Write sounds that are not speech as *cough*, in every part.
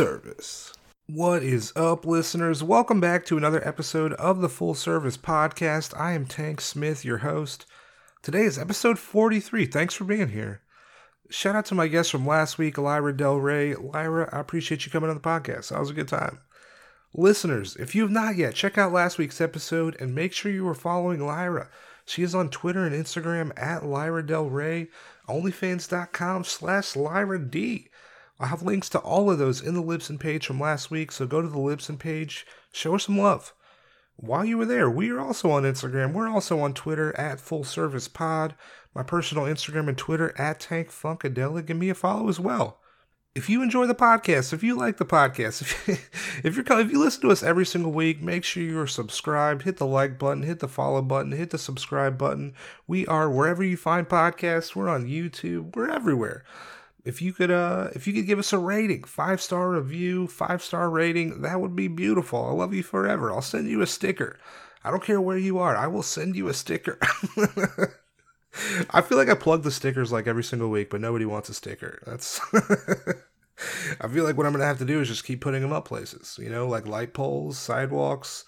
service. What is up, listeners? Welcome back to another episode of the Full Service Podcast. I am Tank Smith, your host. Today is episode 43. Thanks for being here. Shout out to my guest from last week, Lyra Del Rey. Lyra, I appreciate you coming on the podcast. That was a good time. Listeners, if you have not yet, check out last week's episode and make sure you are following Lyra. She is on Twitter and Instagram at Lyra Del Rey, OnlyFans.com slash Lyra D. I have links to all of those in the Libsyn page from last week, so go to the Libsyn page, show us some love. While you were there, we are also on Instagram. We're also on Twitter at Full Service Pod. My personal Instagram and Twitter at Tank Funkadelic. Give me a follow as well. If you enjoy the podcast, if you like the podcast, *laughs* if, you, if you're if you listen to us every single week, make sure you're subscribed. Hit the like button, hit the follow button, hit the subscribe button. We are wherever you find podcasts. We're on YouTube. We're everywhere if you could uh if you could give us a rating five star review five star rating that would be beautiful. I love you forever. I'll send you a sticker. I don't care where you are. I will send you a sticker. *laughs* I feel like i plug the stickers like every single week but nobody wants a sticker. That's *laughs* i feel like what i'm gonna have to do is just keep putting them up places you know like light poles sidewalks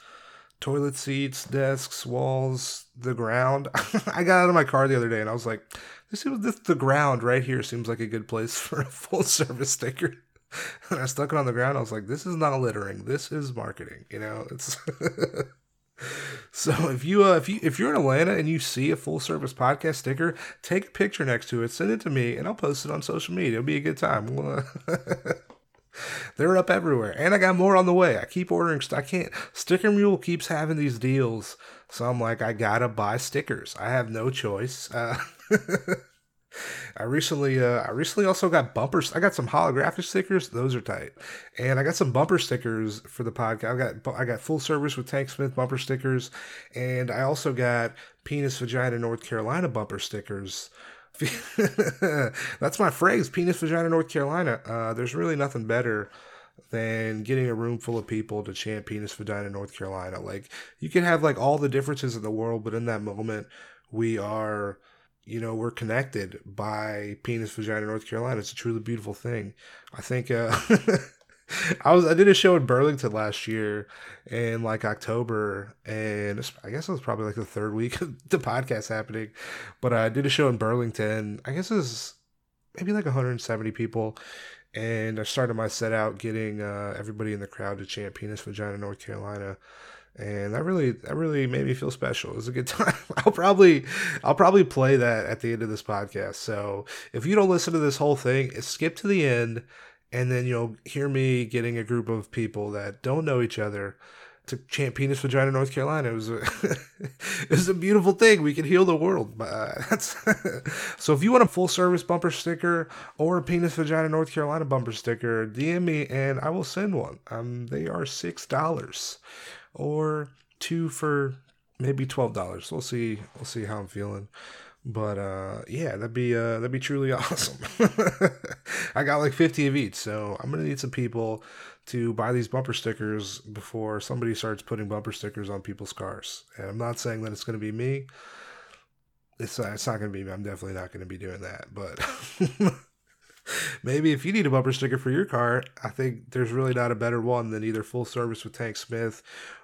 toilet seats desks walls the ground *laughs* i got out of my car the other day and i was like this this the ground right here seems like a good place *laughs* for a full service sticker. *laughs* And I stuck it on the ground. I was like, this is not littering. This is marketing. You know, it's so if you uh, if you if you're in Atlanta and you see a full service podcast sticker, take a picture next to it, send it to me, and I'll post it on social media. It'll be a good time. *laughs* They're up everywhere, and I got more on the way. I keep ordering. I can't. Sticker Mule keeps having these deals, so I'm like, I gotta buy stickers. I have no choice. Uh, *laughs* I recently, uh, I recently also got bumpers. I got some holographic stickers; those are tight, and I got some bumper stickers for the podcast. I got, I got full service with Tank Smith bumper stickers, and I also got penis vagina North Carolina bumper stickers. *laughs* That's my phrase, penis vagina North Carolina. Uh, there's really nothing better than getting a room full of people to chant penis vagina North Carolina. Like you can have like all the differences in the world, but in that moment, we are you know, we're connected by penis vagina North Carolina. It's a truly beautiful thing. I think uh *laughs* *laughs* I was I did a show in Burlington last year in like October and I guess it was probably like the third week *laughs* of the podcast happening. But I did a show in Burlington. I guess it was maybe like 170 people and I started my set out getting uh, everybody in the crowd to chant penis vagina North Carolina and that really that really made me feel special. It was a good *laughs* time. I'll probably I'll probably play that at the end of this podcast. So if you don't listen to this whole thing, skip to the end, and then you'll hear me getting a group of people that don't know each other to chant penis vagina North Carolina. It was a *laughs* it was a beautiful thing. We can heal the world. Uh, *laughs* *laughs* so if you want a full service bumper sticker or a penis vagina North Carolina bumper sticker, DM me and I will send one. Um, they are six dollars or two for maybe twelve dollars. We'll see. We'll see how I'm feeling. But uh, yeah, that'd be uh, that'd be truly *laughs* awesome. I got like fifty of each, so I'm gonna need some people to buy these bumper stickers before somebody starts putting bumper stickers on people's cars. And I'm not saying that it's gonna be me. It's uh, it's not gonna be me. I'm definitely not gonna be doing that. But *laughs* maybe if you need a bumper sticker for your car, I think there's really not a better one than either full service with Tank Smith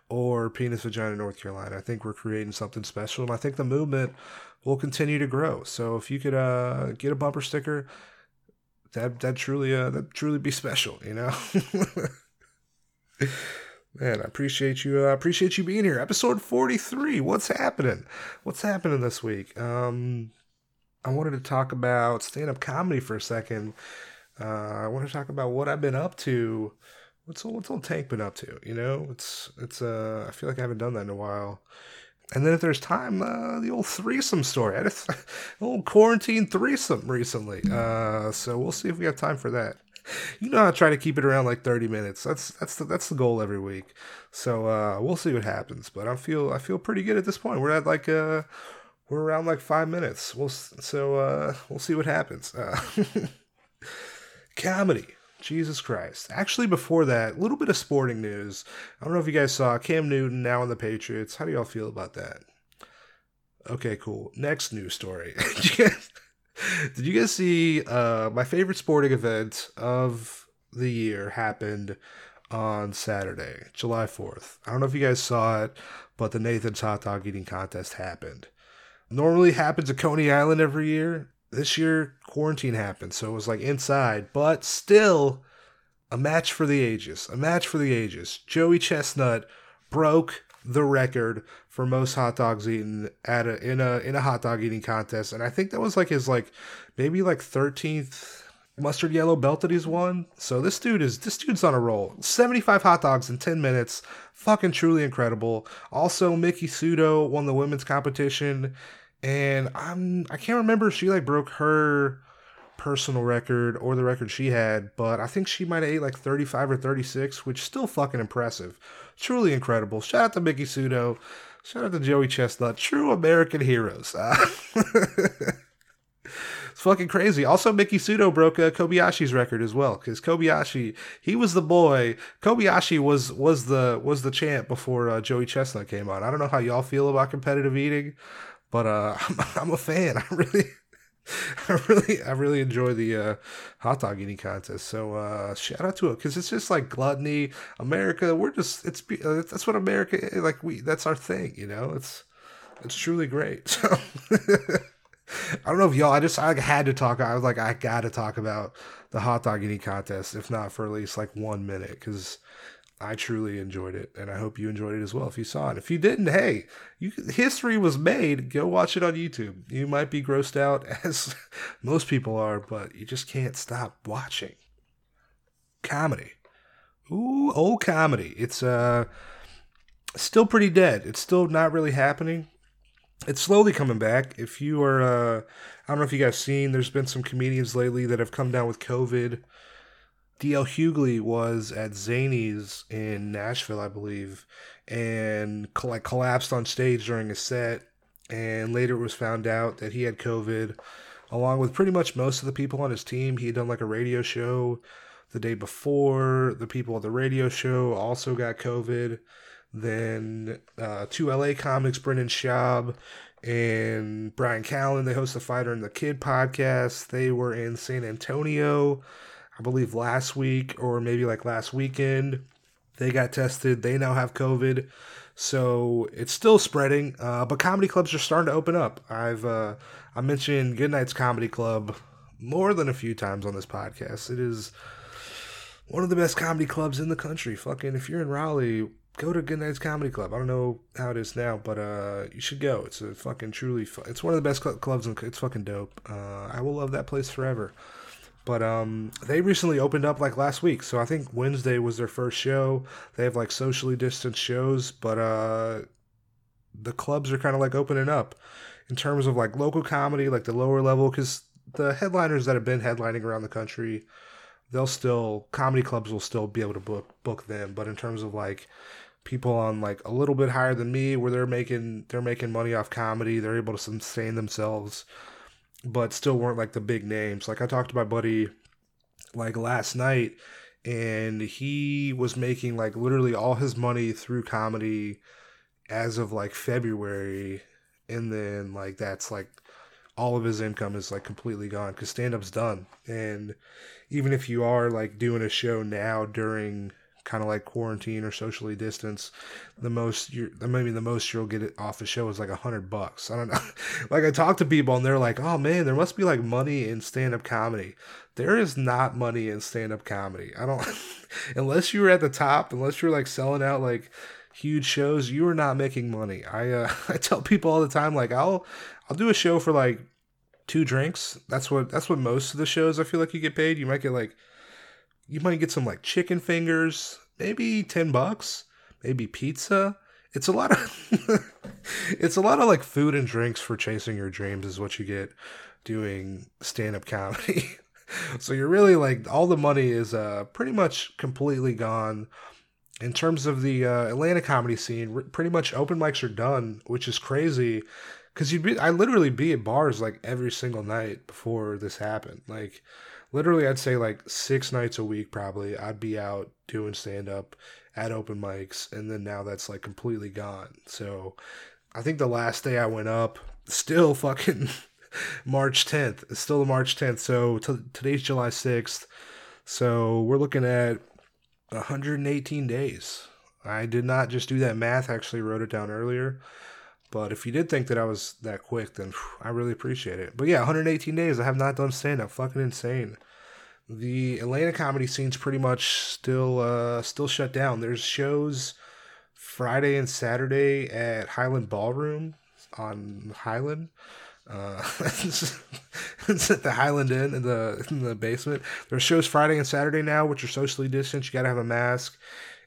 or Penis Vagina North Carolina. I think we're creating something special, and I think the movement will continue to grow. So if you could uh, get a bumper sticker, that that truly uh, that truly be special, you know. *laughs* Man, I appreciate you. I uh, appreciate you being here. Episode forty three. What's happening? What's happening this week? Um, I wanted to talk about stand up comedy for a second. Uh, I want to talk about what I've been up to what's what's old Tank been up to? You know, it's it's uh I feel like I haven't done that in a while. And then if there's time, uh, the old threesome story. I an *laughs* old quarantine threesome recently. Uh, so we'll see if we have time for that. You know, I try to keep it around like 30 minutes. That's that's the that's the goal every week. So uh, we'll see what happens. But I feel I feel pretty good at this point. We're at like uh we're around like five minutes. We'll so uh we'll see what happens. Uh, *laughs* comedy. Jesus Christ. Actually, before that, a little bit of sporting news. I don't know if you guys saw Cam Newton now in the Patriots. How do y'all feel about that? Okay, cool. Next news story. *laughs* Did you guys see uh, my favorite sporting event of the year happened on Saturday, July 4th. I don't know if you guys saw it, but the Nathan's hot dog eating contest happened. Normally happens at Coney Island every year. This year quarantine happened, so it was like inside, but still a match for the ages. A match for the ages. Joey Chestnut broke the record for most hot dogs eaten at a in a in a hot dog eating contest, and I think that was like his like maybe like thirteenth mustard yellow belt that he's won. So this dude is this dude's on a roll. Seventy five hot dogs in ten minutes, fucking truly incredible. Also, Miki Sudo won the women's competition, and I'm I can't remember if she like broke her personal record or the record she had, but I think she might have ate like 35 or 36, which is still fucking impressive. Truly incredible. Shout out to Miki Sudo. Shout out to Joey Chestnut. True American heroes. *laughs* It's fucking crazy. Also, Miki Sudo broke uh, Kobayashi's record as well because Kobayashi, he was the boy. Kobayashi was was the was the champ before uh, Joey Chestnut came on. I don't know how y'all feel about competitive eating, but uh, *laughs* I'm, I'm a fan. *laughs* I really. *laughs* I really, I really enjoy the uh, hot dog eating contest. So uh, shout out to it because it's just like gluttony, America. We're just it's uh, that's what America like. We that's our thing, you know. It's it's truly great. *laughs* So I don't know if y'all. I just I had to talk. I was like I got to talk about the hot dog eating contest, if not for at least like one minute, because I truly enjoyed it, and I hope you enjoyed it as well. If you saw it, if you didn't, hey, you, history was made. Go watch it on YouTube. You might be grossed out *laughs* as most people are, but you just can't stop watching comedy. Ooh, old comedy. It's uh still pretty dead. It's still not really happening. It's slowly coming back. If you are, uh, I don't know if you guys seen. There's been some comedians lately that have come down with COVID DL Hughley was at Zanies in Nashville, I believe, and like collapsed on stage during a set. And later it was found out that he had COVID, along with pretty much most of the people on his team. He had done like a radio show the day before. The people at the radio show also got COVID. Then uh, two LA comics, Brendan Schaub and Bryan Callen, they host the Fighter and the Kid podcast. They were in San Antonio I believe last week or maybe like last weekend. They got tested. They now have COVID. So it's still spreading, uh, but comedy clubs are starting to open up. I've uh, I mentioned Goodnight's Comedy Club more than a few times on this podcast. It is one of the best comedy clubs in the country. Fucking, if you're in Raleigh, go to Goodnight's Comedy Club. I don't know how it is now, but uh, you should go. It's a fucking truly, fu- it's one of the best cl- clubs. In, it's fucking dope. Uh, I will love that place forever. But um, they recently opened up like last week, so I think Wednesday was their first show. They have like socially distanced shows, but uh, the clubs are kind of like opening up in terms of like local comedy, like the lower level, because the headliners that have been headlining around the country, they'll still comedy clubs will still be able to book book them. But in terms of like people on like a little bit higher than me, where they're making they're making money off comedy, they're able to sustain themselves but still weren't like the big names. Like I talked to my buddy like last night and he was making like literally all his money through comedy as of like February and then like that's like all of his income is like completely gone cuz stand up's done. And even if you are like doing a show now during kind of like quarantine or socially distance, the most you're maybe the most you'll get it off the show is like a hundred bucks. I don't know. *laughs* like I talk to people and they're like, "Oh man, there must be like money in stand up comedy." There is not money in stand up comedy. I don't *laughs* unless you're at the top, unless you're like selling out like huge shows, you are not making money. I uh, *laughs* I tell people all the time like I'll I'll do a show for like two drinks. That's what that's what most of the shows I feel like you get paid. You might get like you might get some like chicken fingers, maybe 10 bucks, maybe pizza. It's a lot of *laughs* it's a lot of like food and drinks for chasing your dreams is what you get doing stand-up comedy. *laughs* so you're really like all the money is uh pretty much completely gone in terms of the uh, Atlanta comedy scene. Pretty much open mics are done, which is crazy because you'd be I literally be at bars like every single night before this happened. Like literally I'd say like six nights a week probably I'd be out doing stand up at open mics and then now that's like completely gone. So I think the last day I went up still fucking *laughs* March 10th. It's still March 10th. So t- today's July 6th. So we're looking at 118 days. I did not just do that math, I actually wrote it down earlier. But if you did think that I was that quick, then whew, I really appreciate it. But yeah, 118 days. I have not done stand up. Fucking insane. The Atlanta comedy scene's pretty much still uh still shut down. There's shows Friday and Saturday at Highland Ballroom on Highland. Uh, *laughs* it's at the Highland Inn in the in the basement. There's shows Friday and Saturday now, which are socially distanced. You got to have a mask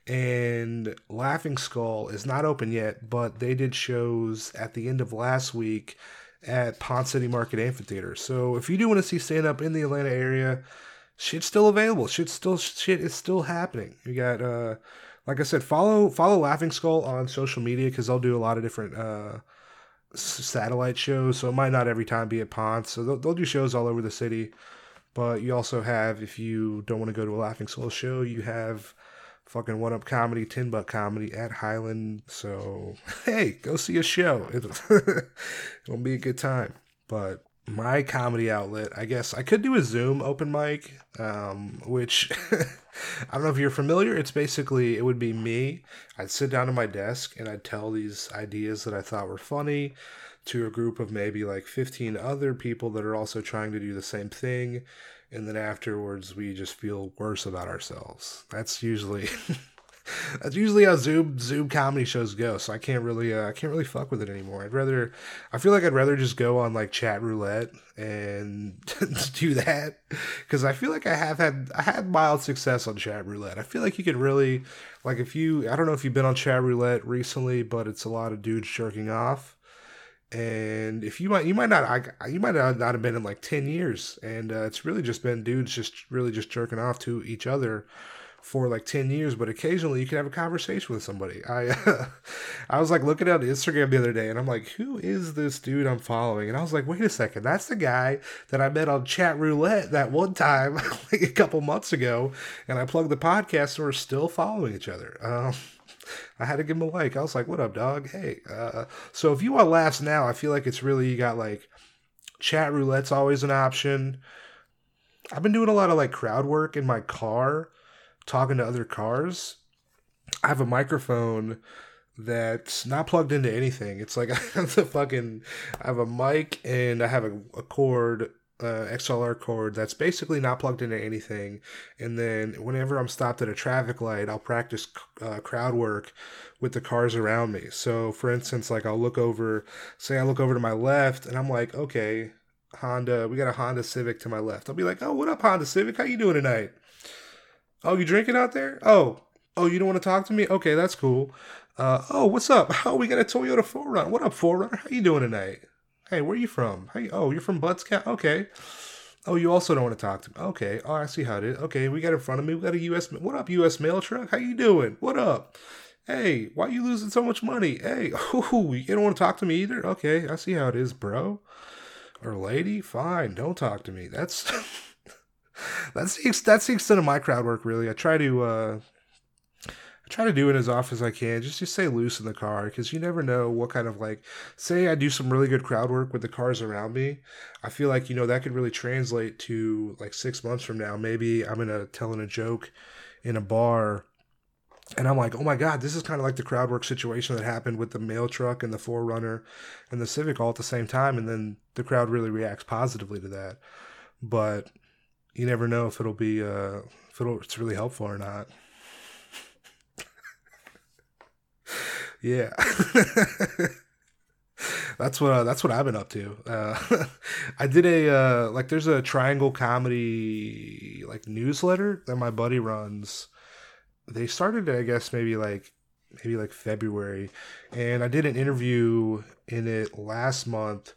and Laughing Skull is not open yet, but they did shows at the end of last week at Ponce City Market Amphitheater. So if you do want to see stand up in the Atlanta area, shit's still available. Shit still shit is still happening. You got uh like I said, follow follow Laughing Skull on social media because they'll do a lot of different uh satellite shows. So it might not every time be at Ponce. So they'll, they'll do shows all over the city. But you also have, if you don't want to go to a Laughing Skull show, you have fucking one up comedy, ten buck comedy at Highland. So hey, go see a show. *laughs* It'll, it'll be a good time. But my comedy outlet, I guess I could do a Zoom open mic, um, which *laughs* I don't know if you're familiar. It's basically it would be me. I'd sit down at my desk and I'd tell these ideas that I thought were funny to a group of maybe like 15 other people that are also trying to do the same thing and then afterwards we just feel worse about ourselves. That's usually *laughs* that's usually how Zoom Zoom comedy shows go. So I can't really uh, I can't really fuck with it anymore. I'd rather I feel like I'd rather just go on like chat roulette and *laughs* do that because I feel like I have had I had mild success on chat roulette. I feel like you could really like if you I don't know if you've been on chat roulette recently, but it's a lot of dudes jerking off and if you might you might not I, you might not have been in like 10 years. And uh, it's really just been dudes just really just jerking off to each other for like 10 years. But occasionally you can have a conversation with somebody. I uh, *laughs* i was like looking at instagram the other day and i'm like who is this dude i'm following? And i was like wait a second. That's the guy that i met on chat roulette that one time *laughs* like a couple months ago. And i plugged the podcast and we're still following each other. Um, I had to give him a like. I was like, "What up, dog? Hey." Uh, so if you want laughs now, I feel like it's really you got like chat roulette's always an option. I've been doing a lot of like crowd work in my car, talking to other cars. I have a microphone that's not plugged into anything. It's like *laughs* I have the fucking I have a mic and I have a, a cord uh, XLR cord that's basically not plugged into anything. And then whenever I'm stopped at a traffic light, I'll practice uh, crowd work with the cars around me. So, for instance, like I'll look over, say I look over to my left, and I'm like, okay, Honda, we got a Honda Civic to my left. I'll be like, oh, what up, Honda Civic? How you doing tonight? Oh, you drinking out there? Oh, oh, you don't want to talk to me? Okay, that's cool. Uh, oh, what's up? *laughs* Oh, we got a Toyota 4Runner. What up, 4Runner? How you doing tonight? Hey, where are you from? Hey, oh, you're from Butts Cat. Okay. Oh, you also don't want to talk to me. Okay. Oh, I see how it is. Okay, we got in front of me. We got a U.S. What up, U.S. mail truck? How you doing? What up? Hey, why you losing so much money? Hey, *laughs* ooh, you don't want to talk to me either? Okay, I see how it is, bro. Or lady, fine. Don't talk to me. That's *laughs* that's the that's the extent of my crowd work. Really, I try to uh, try to do it as often as I can. Just just stay loose in the car because you never know what kind of like. Say I do some really good crowd work with the cars around me. I feel like you know that could really translate to like six months from now. Maybe I'm gonna telling a joke in a bar. And I'm like, oh my God, this is kind of like the crowd work situation that happened with the mail truck and the 4Runner and the Civic all at the same time. And then the crowd really reacts positively to that. But you never know if it'll be, uh, if it'll, it's really helpful or not. Yeah. *laughs* that's what uh, that's what I've been up to. Uh, *laughs* I did a uh, like there's a Triangle Comedy like newsletter that my buddy runs. They started I guess maybe like maybe like February, and I did an interview in it last month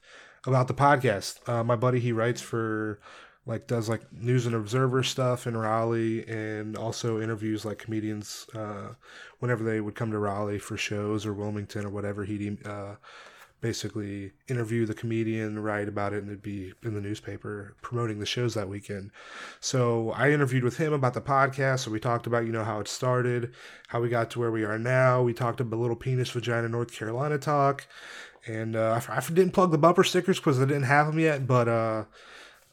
about the podcast. Uh, my buddy he writes for like does like news and observer stuff in Raleigh and also interviews like comedians uh, whenever they would come to Raleigh for shows or Wilmington or whatever he'd uh, basically interview the comedian write about it and it'd be in the newspaper promoting the shows that weekend. So I interviewed with him about the podcast so we talked about you know how it started how we got to where we are now. We talked about little penis vagina North Carolina talk and uh, I, I didn't plug the bumper stickers because I didn't have them yet but uh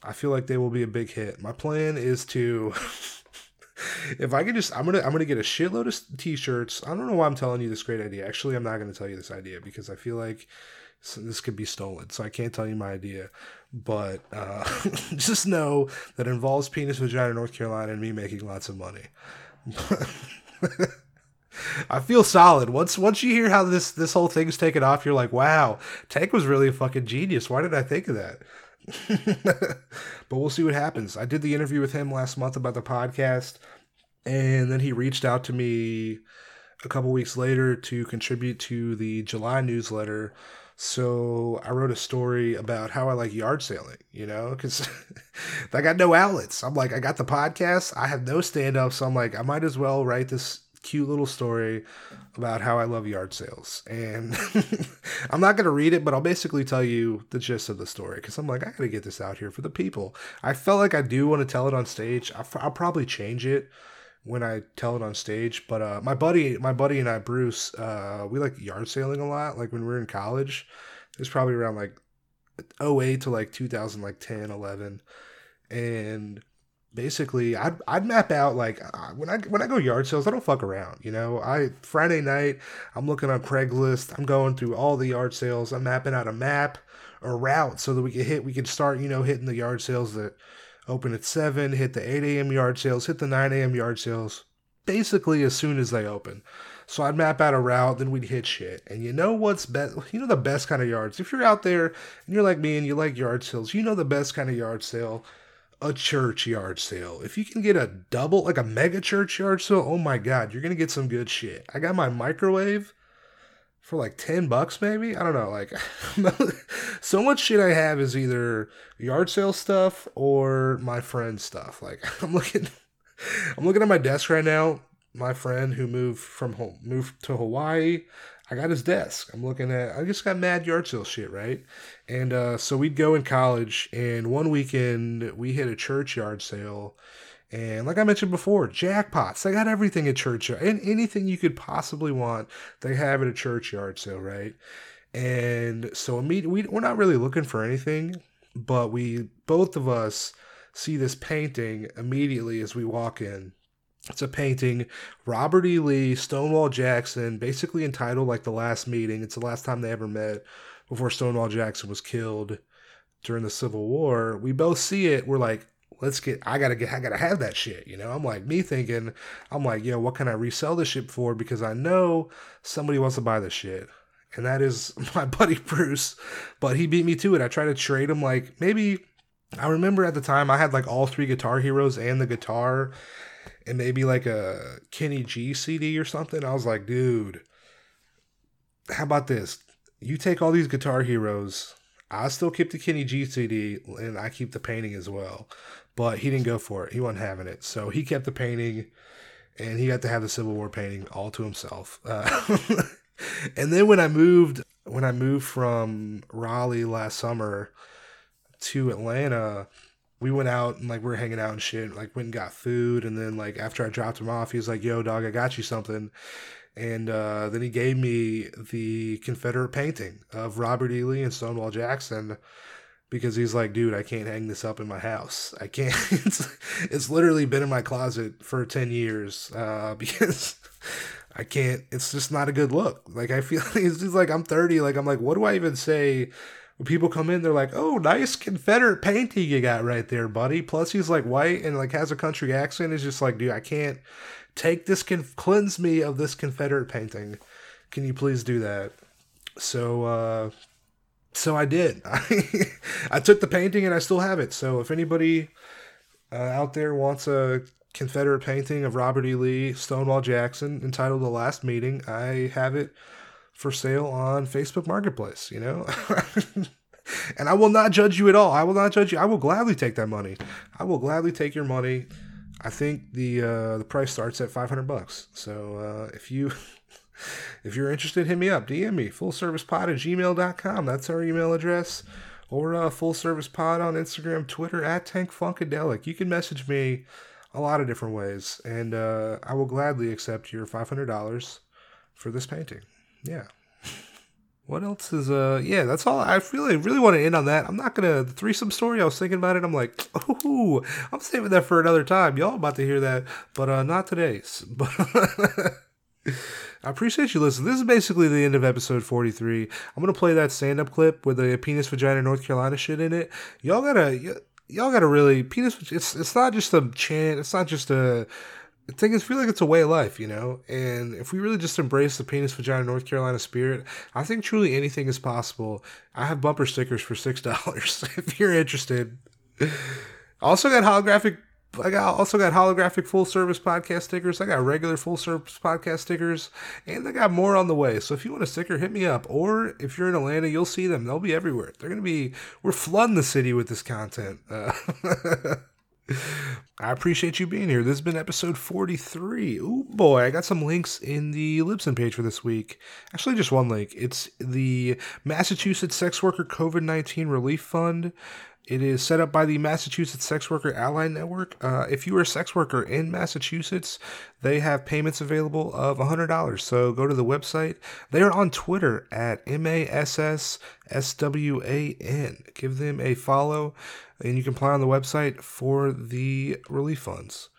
I feel like they will be a big hit. My plan is to *laughs* if I could just, I'm gonna, I'm gonna get a shitload of t-shirts. I don't know why I'm telling you this great idea. Actually, I'm not gonna tell you this idea because I feel like this could be stolen. So I can't tell you my idea. But uh, *laughs* just know that involves penis, vagina, North Carolina, and me making lots of money. *laughs* I feel solid. Once once you hear how this this whole thing's taken off, you're like, wow, Tank was really a fucking genius. Why did I think of that? *laughs* but we'll see what happens. I did the interview with him last month about the podcast, and then he reached out to me a couple weeks later to contribute to the July newsletter. So I wrote a story about how I like yard sailing, you know, because *laughs* I got no outlets. I'm like, I got the podcast, I have no stand up, so I'm like, I might as well write this cute little story about how I love yard sales. And *laughs* I'm not going to read it, but I'll basically tell you the gist of the story because I'm like, I got to get this out here for the people. I felt like I do want to tell it on stage. I'll, probably change it when I tell it on stage. But uh, my buddy, my buddy and I, Bruce, uh, we like yard sailing a lot. Like when we were in college, it was probably around like 08 to like 2000, like 10, 11. And basically I'd, I'd map out like uh, when I when I go yard sales I don't fuck around you know? I Friday night I'm looking on Craigslist I'm going through all the yard sales I'm mapping out a map a route so that we can hit we can start you know hitting the yard sales that open at 7 hit the 8 a.m yard sales hit the 9 a.m yard sales basically as soon as they open. So I'd map out a route then we'd hit shit. And you know what's best you know the best kind of yards? If you're out there and you're like me and you like yard sales you know the best kind of yard sale a church yard sale. If you can get a double, like a mega church yard sale, oh my god, you're gonna get some good shit. I got my microwave for like 10 bucks maybe i don't know like *laughs* so much shit i have is either yard sale stuff or my friend stuff like *laughs* i'm looking i'm looking at my desk right now my friend who moved from home moved to hawaii I got his desk. I'm looking at. I just got mad yard sale shit, right? And uh, so we'd go in college, and one weekend we hit a church yard sale, and like I mentioned before, jackpots. They got everything at church, and anything you could possibly want, they have at a church yard sale, right? And so we we're not really looking for anything, but we both of us see this painting immediately as we walk in it's a painting, Robert E. Lee, Stonewall Jackson, basically entitled like The Last Meeting. It's the last time they ever met before Stonewall Jackson was killed during the Civil War. We both see it. We're like, let's get, I gotta get, I gotta have that shit. You know, I'm like, me thinking, I'm like, yo, what can I resell this shit for? Because I know somebody wants to buy this shit. And that is *laughs* my buddy Bruce. But he beat me to it. I tried to trade him like maybe I remember at the time I had like all three guitar heroes and the guitar and maybe like a Kenny G CD or something. I was like, dude, how about this? You take all these guitar heroes. I still keep the Kenny G CD and I keep the painting as well. But he didn't go for it. He wasn't having it. So he kept the painting and he got to have the Civil War painting all to himself. Uh, *laughs* and then when I moved, when I moved from Raleigh last summer to Atlanta, we went out and like we are hanging out and shit. Like went and got food, and then like after I dropped him off, he was like, "Yo, dog, I got you something." And uh, then he gave me the Confederate painting of Robert E. Lee and Stonewall Jackson because he's like, dude, I can't hang this up in my house. I can't. *laughs* it's, it's literally been in my closet for 10 years uh, *laughs* because I can't. It's just not a good look. Like, I feel *laughs* just like I'm 30. Like, I'm like, what do I even say when people come in, they're like, "Oh, nice Confederate painting you got right there, buddy." Plus, he's like white and like has a country accent. It's just like, dude, I can't take this. Con- cleanse me of this Confederate painting. Can you please do that? So, uh, so I did. I, *laughs* I took the painting and I still have it. So if anybody uh, out there wants a Confederate painting of Robert E. Lee, Stonewall Jackson, entitled "The Last Meeting," I have it for sale on Facebook Marketplace, you know? *laughs* and I will not judge you at all. I will not judge you. I will gladly take that money. I will gladly take your money. I think the uh, the price starts at 500 bucks. So uh, if you *laughs* if you're interested, hit me up, DM me, fullservicepod at gmail.com. That's our email address. Or uh, full service on Instagram, Twitter at Tank Funkadelic. You can message me a lot of different ways, and uh, I will gladly accept your $500 for this painting yeah. what else is uh yeah that's all i really really want to end on that i'm not gonna the threesome story i was thinking about it i'm like *laughs* oh i'm saving that for another time y'all about to hear that but uh not today *laughs* but I appreciate you listening. This is basically the end of episode 43. I'm to play that stand up clip with the penis vagina North Carolina shit in it. Y'all gotta, y- y'all gotta really, penis, it's, it's not just a chant, it's not just a, I think it's feel like it's a way of life, you know. And if we really just embrace the penis vagina North Carolina spirit, I think truly anything is possible. I have bumper stickers for six *laughs* dollars if you're interested. Also got holographic. I got also got holographic full service podcast stickers. I got regular full service podcast stickers, and I got more on the way. So if you want a sticker, hit me up. Or if you're in Atlanta, you'll see them. They'll be everywhere. They're gonna be. We're flooding the city with this content. Uh, *laughs* *laughs* I appreciate you being here. This has been episode 43. Oh boy, I got some links in the Libsyn page for this week. Actually, just one link. It's the Massachusetts Sex Worker COVID 19 Relief Fund. It is set up by the Massachusetts Sex Worker Ally Network. Uh, if you are a sex worker in Massachusetts, they have payments available of $100. So go to the website. They are on Twitter at MASSSWAN. Give them a follow, and you can apply on the website for the relief funds.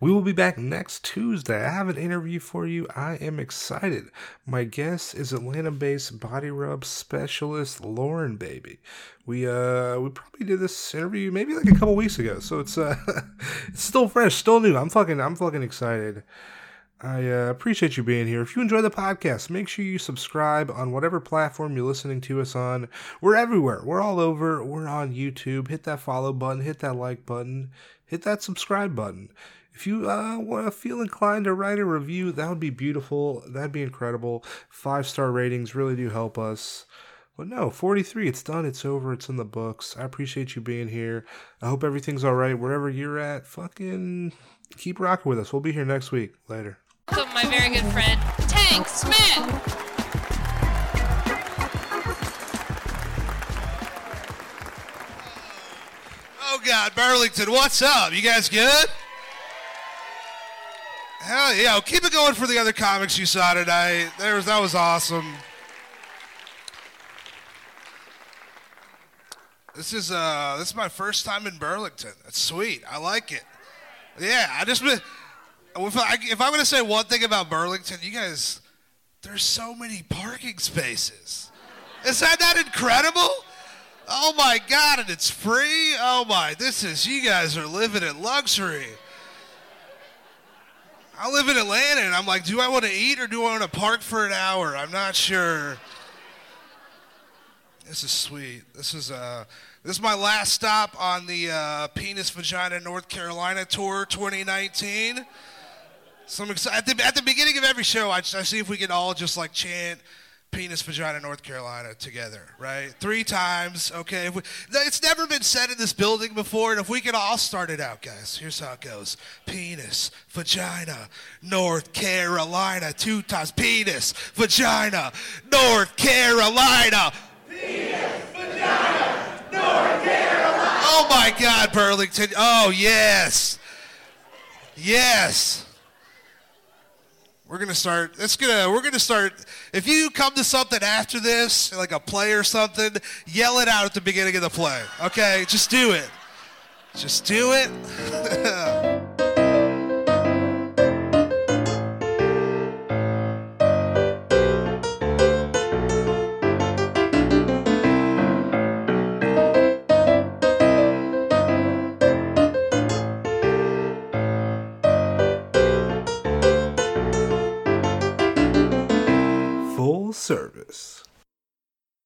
We will be back next Tuesday. I have an interview for you. I am excited. My guest is Atlanta-based body rub specialist Lauren Baby. We uh we probably did this interview maybe like a couple weeks ago, so it's uh *laughs* it's still fresh, still new. I'm fucking I'm fucking excited. I uh, appreciate you being here. If you enjoy the podcast, make sure you subscribe on whatever platform you're listening to us on. We're everywhere. We're all over. We're on YouTube. Hit that follow button. Hit that like button. Hit that subscribe button. If you uh, want to feel inclined to write a review, that would be beautiful. That'd be incredible. Five star ratings really do help us. But no, 43, it's done. It's over. It's in the books. I appreciate you being here. I hope everything's all right wherever you're at. Fucking keep rocking with us. We'll be here next week. Later. Welcome, my very good friend, Tank Smith. Oh God, Burlington, what's up? You guys good? Hell yeah! Well, keep it going for the other comics you saw tonight. There was that was awesome. This is uh this is my first time in Burlington. That's sweet. I like it. Yeah, I just. If, I, if I'm gonna say one thing about Burlington, you guys, there's so many parking spaces. Is that not incredible? Oh my God, and it's free. Oh my, this is you guys are living in luxury. I live in Atlanta, and I'm like, do I want to eat or do I want to park for an hour? I'm not sure. This is sweet. This is uh, this is my last stop on the uh, Penis Vagina North Carolina tour 2019. So I'm excited. At the, at the beginning of every show, I, I see if we can all just like chant penis vagina north carolina together right? Three times okay? We, it's never been said in this building before and if we could all start it out guys here's how it goes. Penis vagina north carolina two times. Penis vagina north carolina. Penis vagina north carolina. Oh my god burlington. Oh yes. Yes we're gonna start. It's gonna. We're gonna start. If you come to something after this, like a play or something, yell it out at the beginning of the play. Okay, just do it. Just do it. *laughs* service.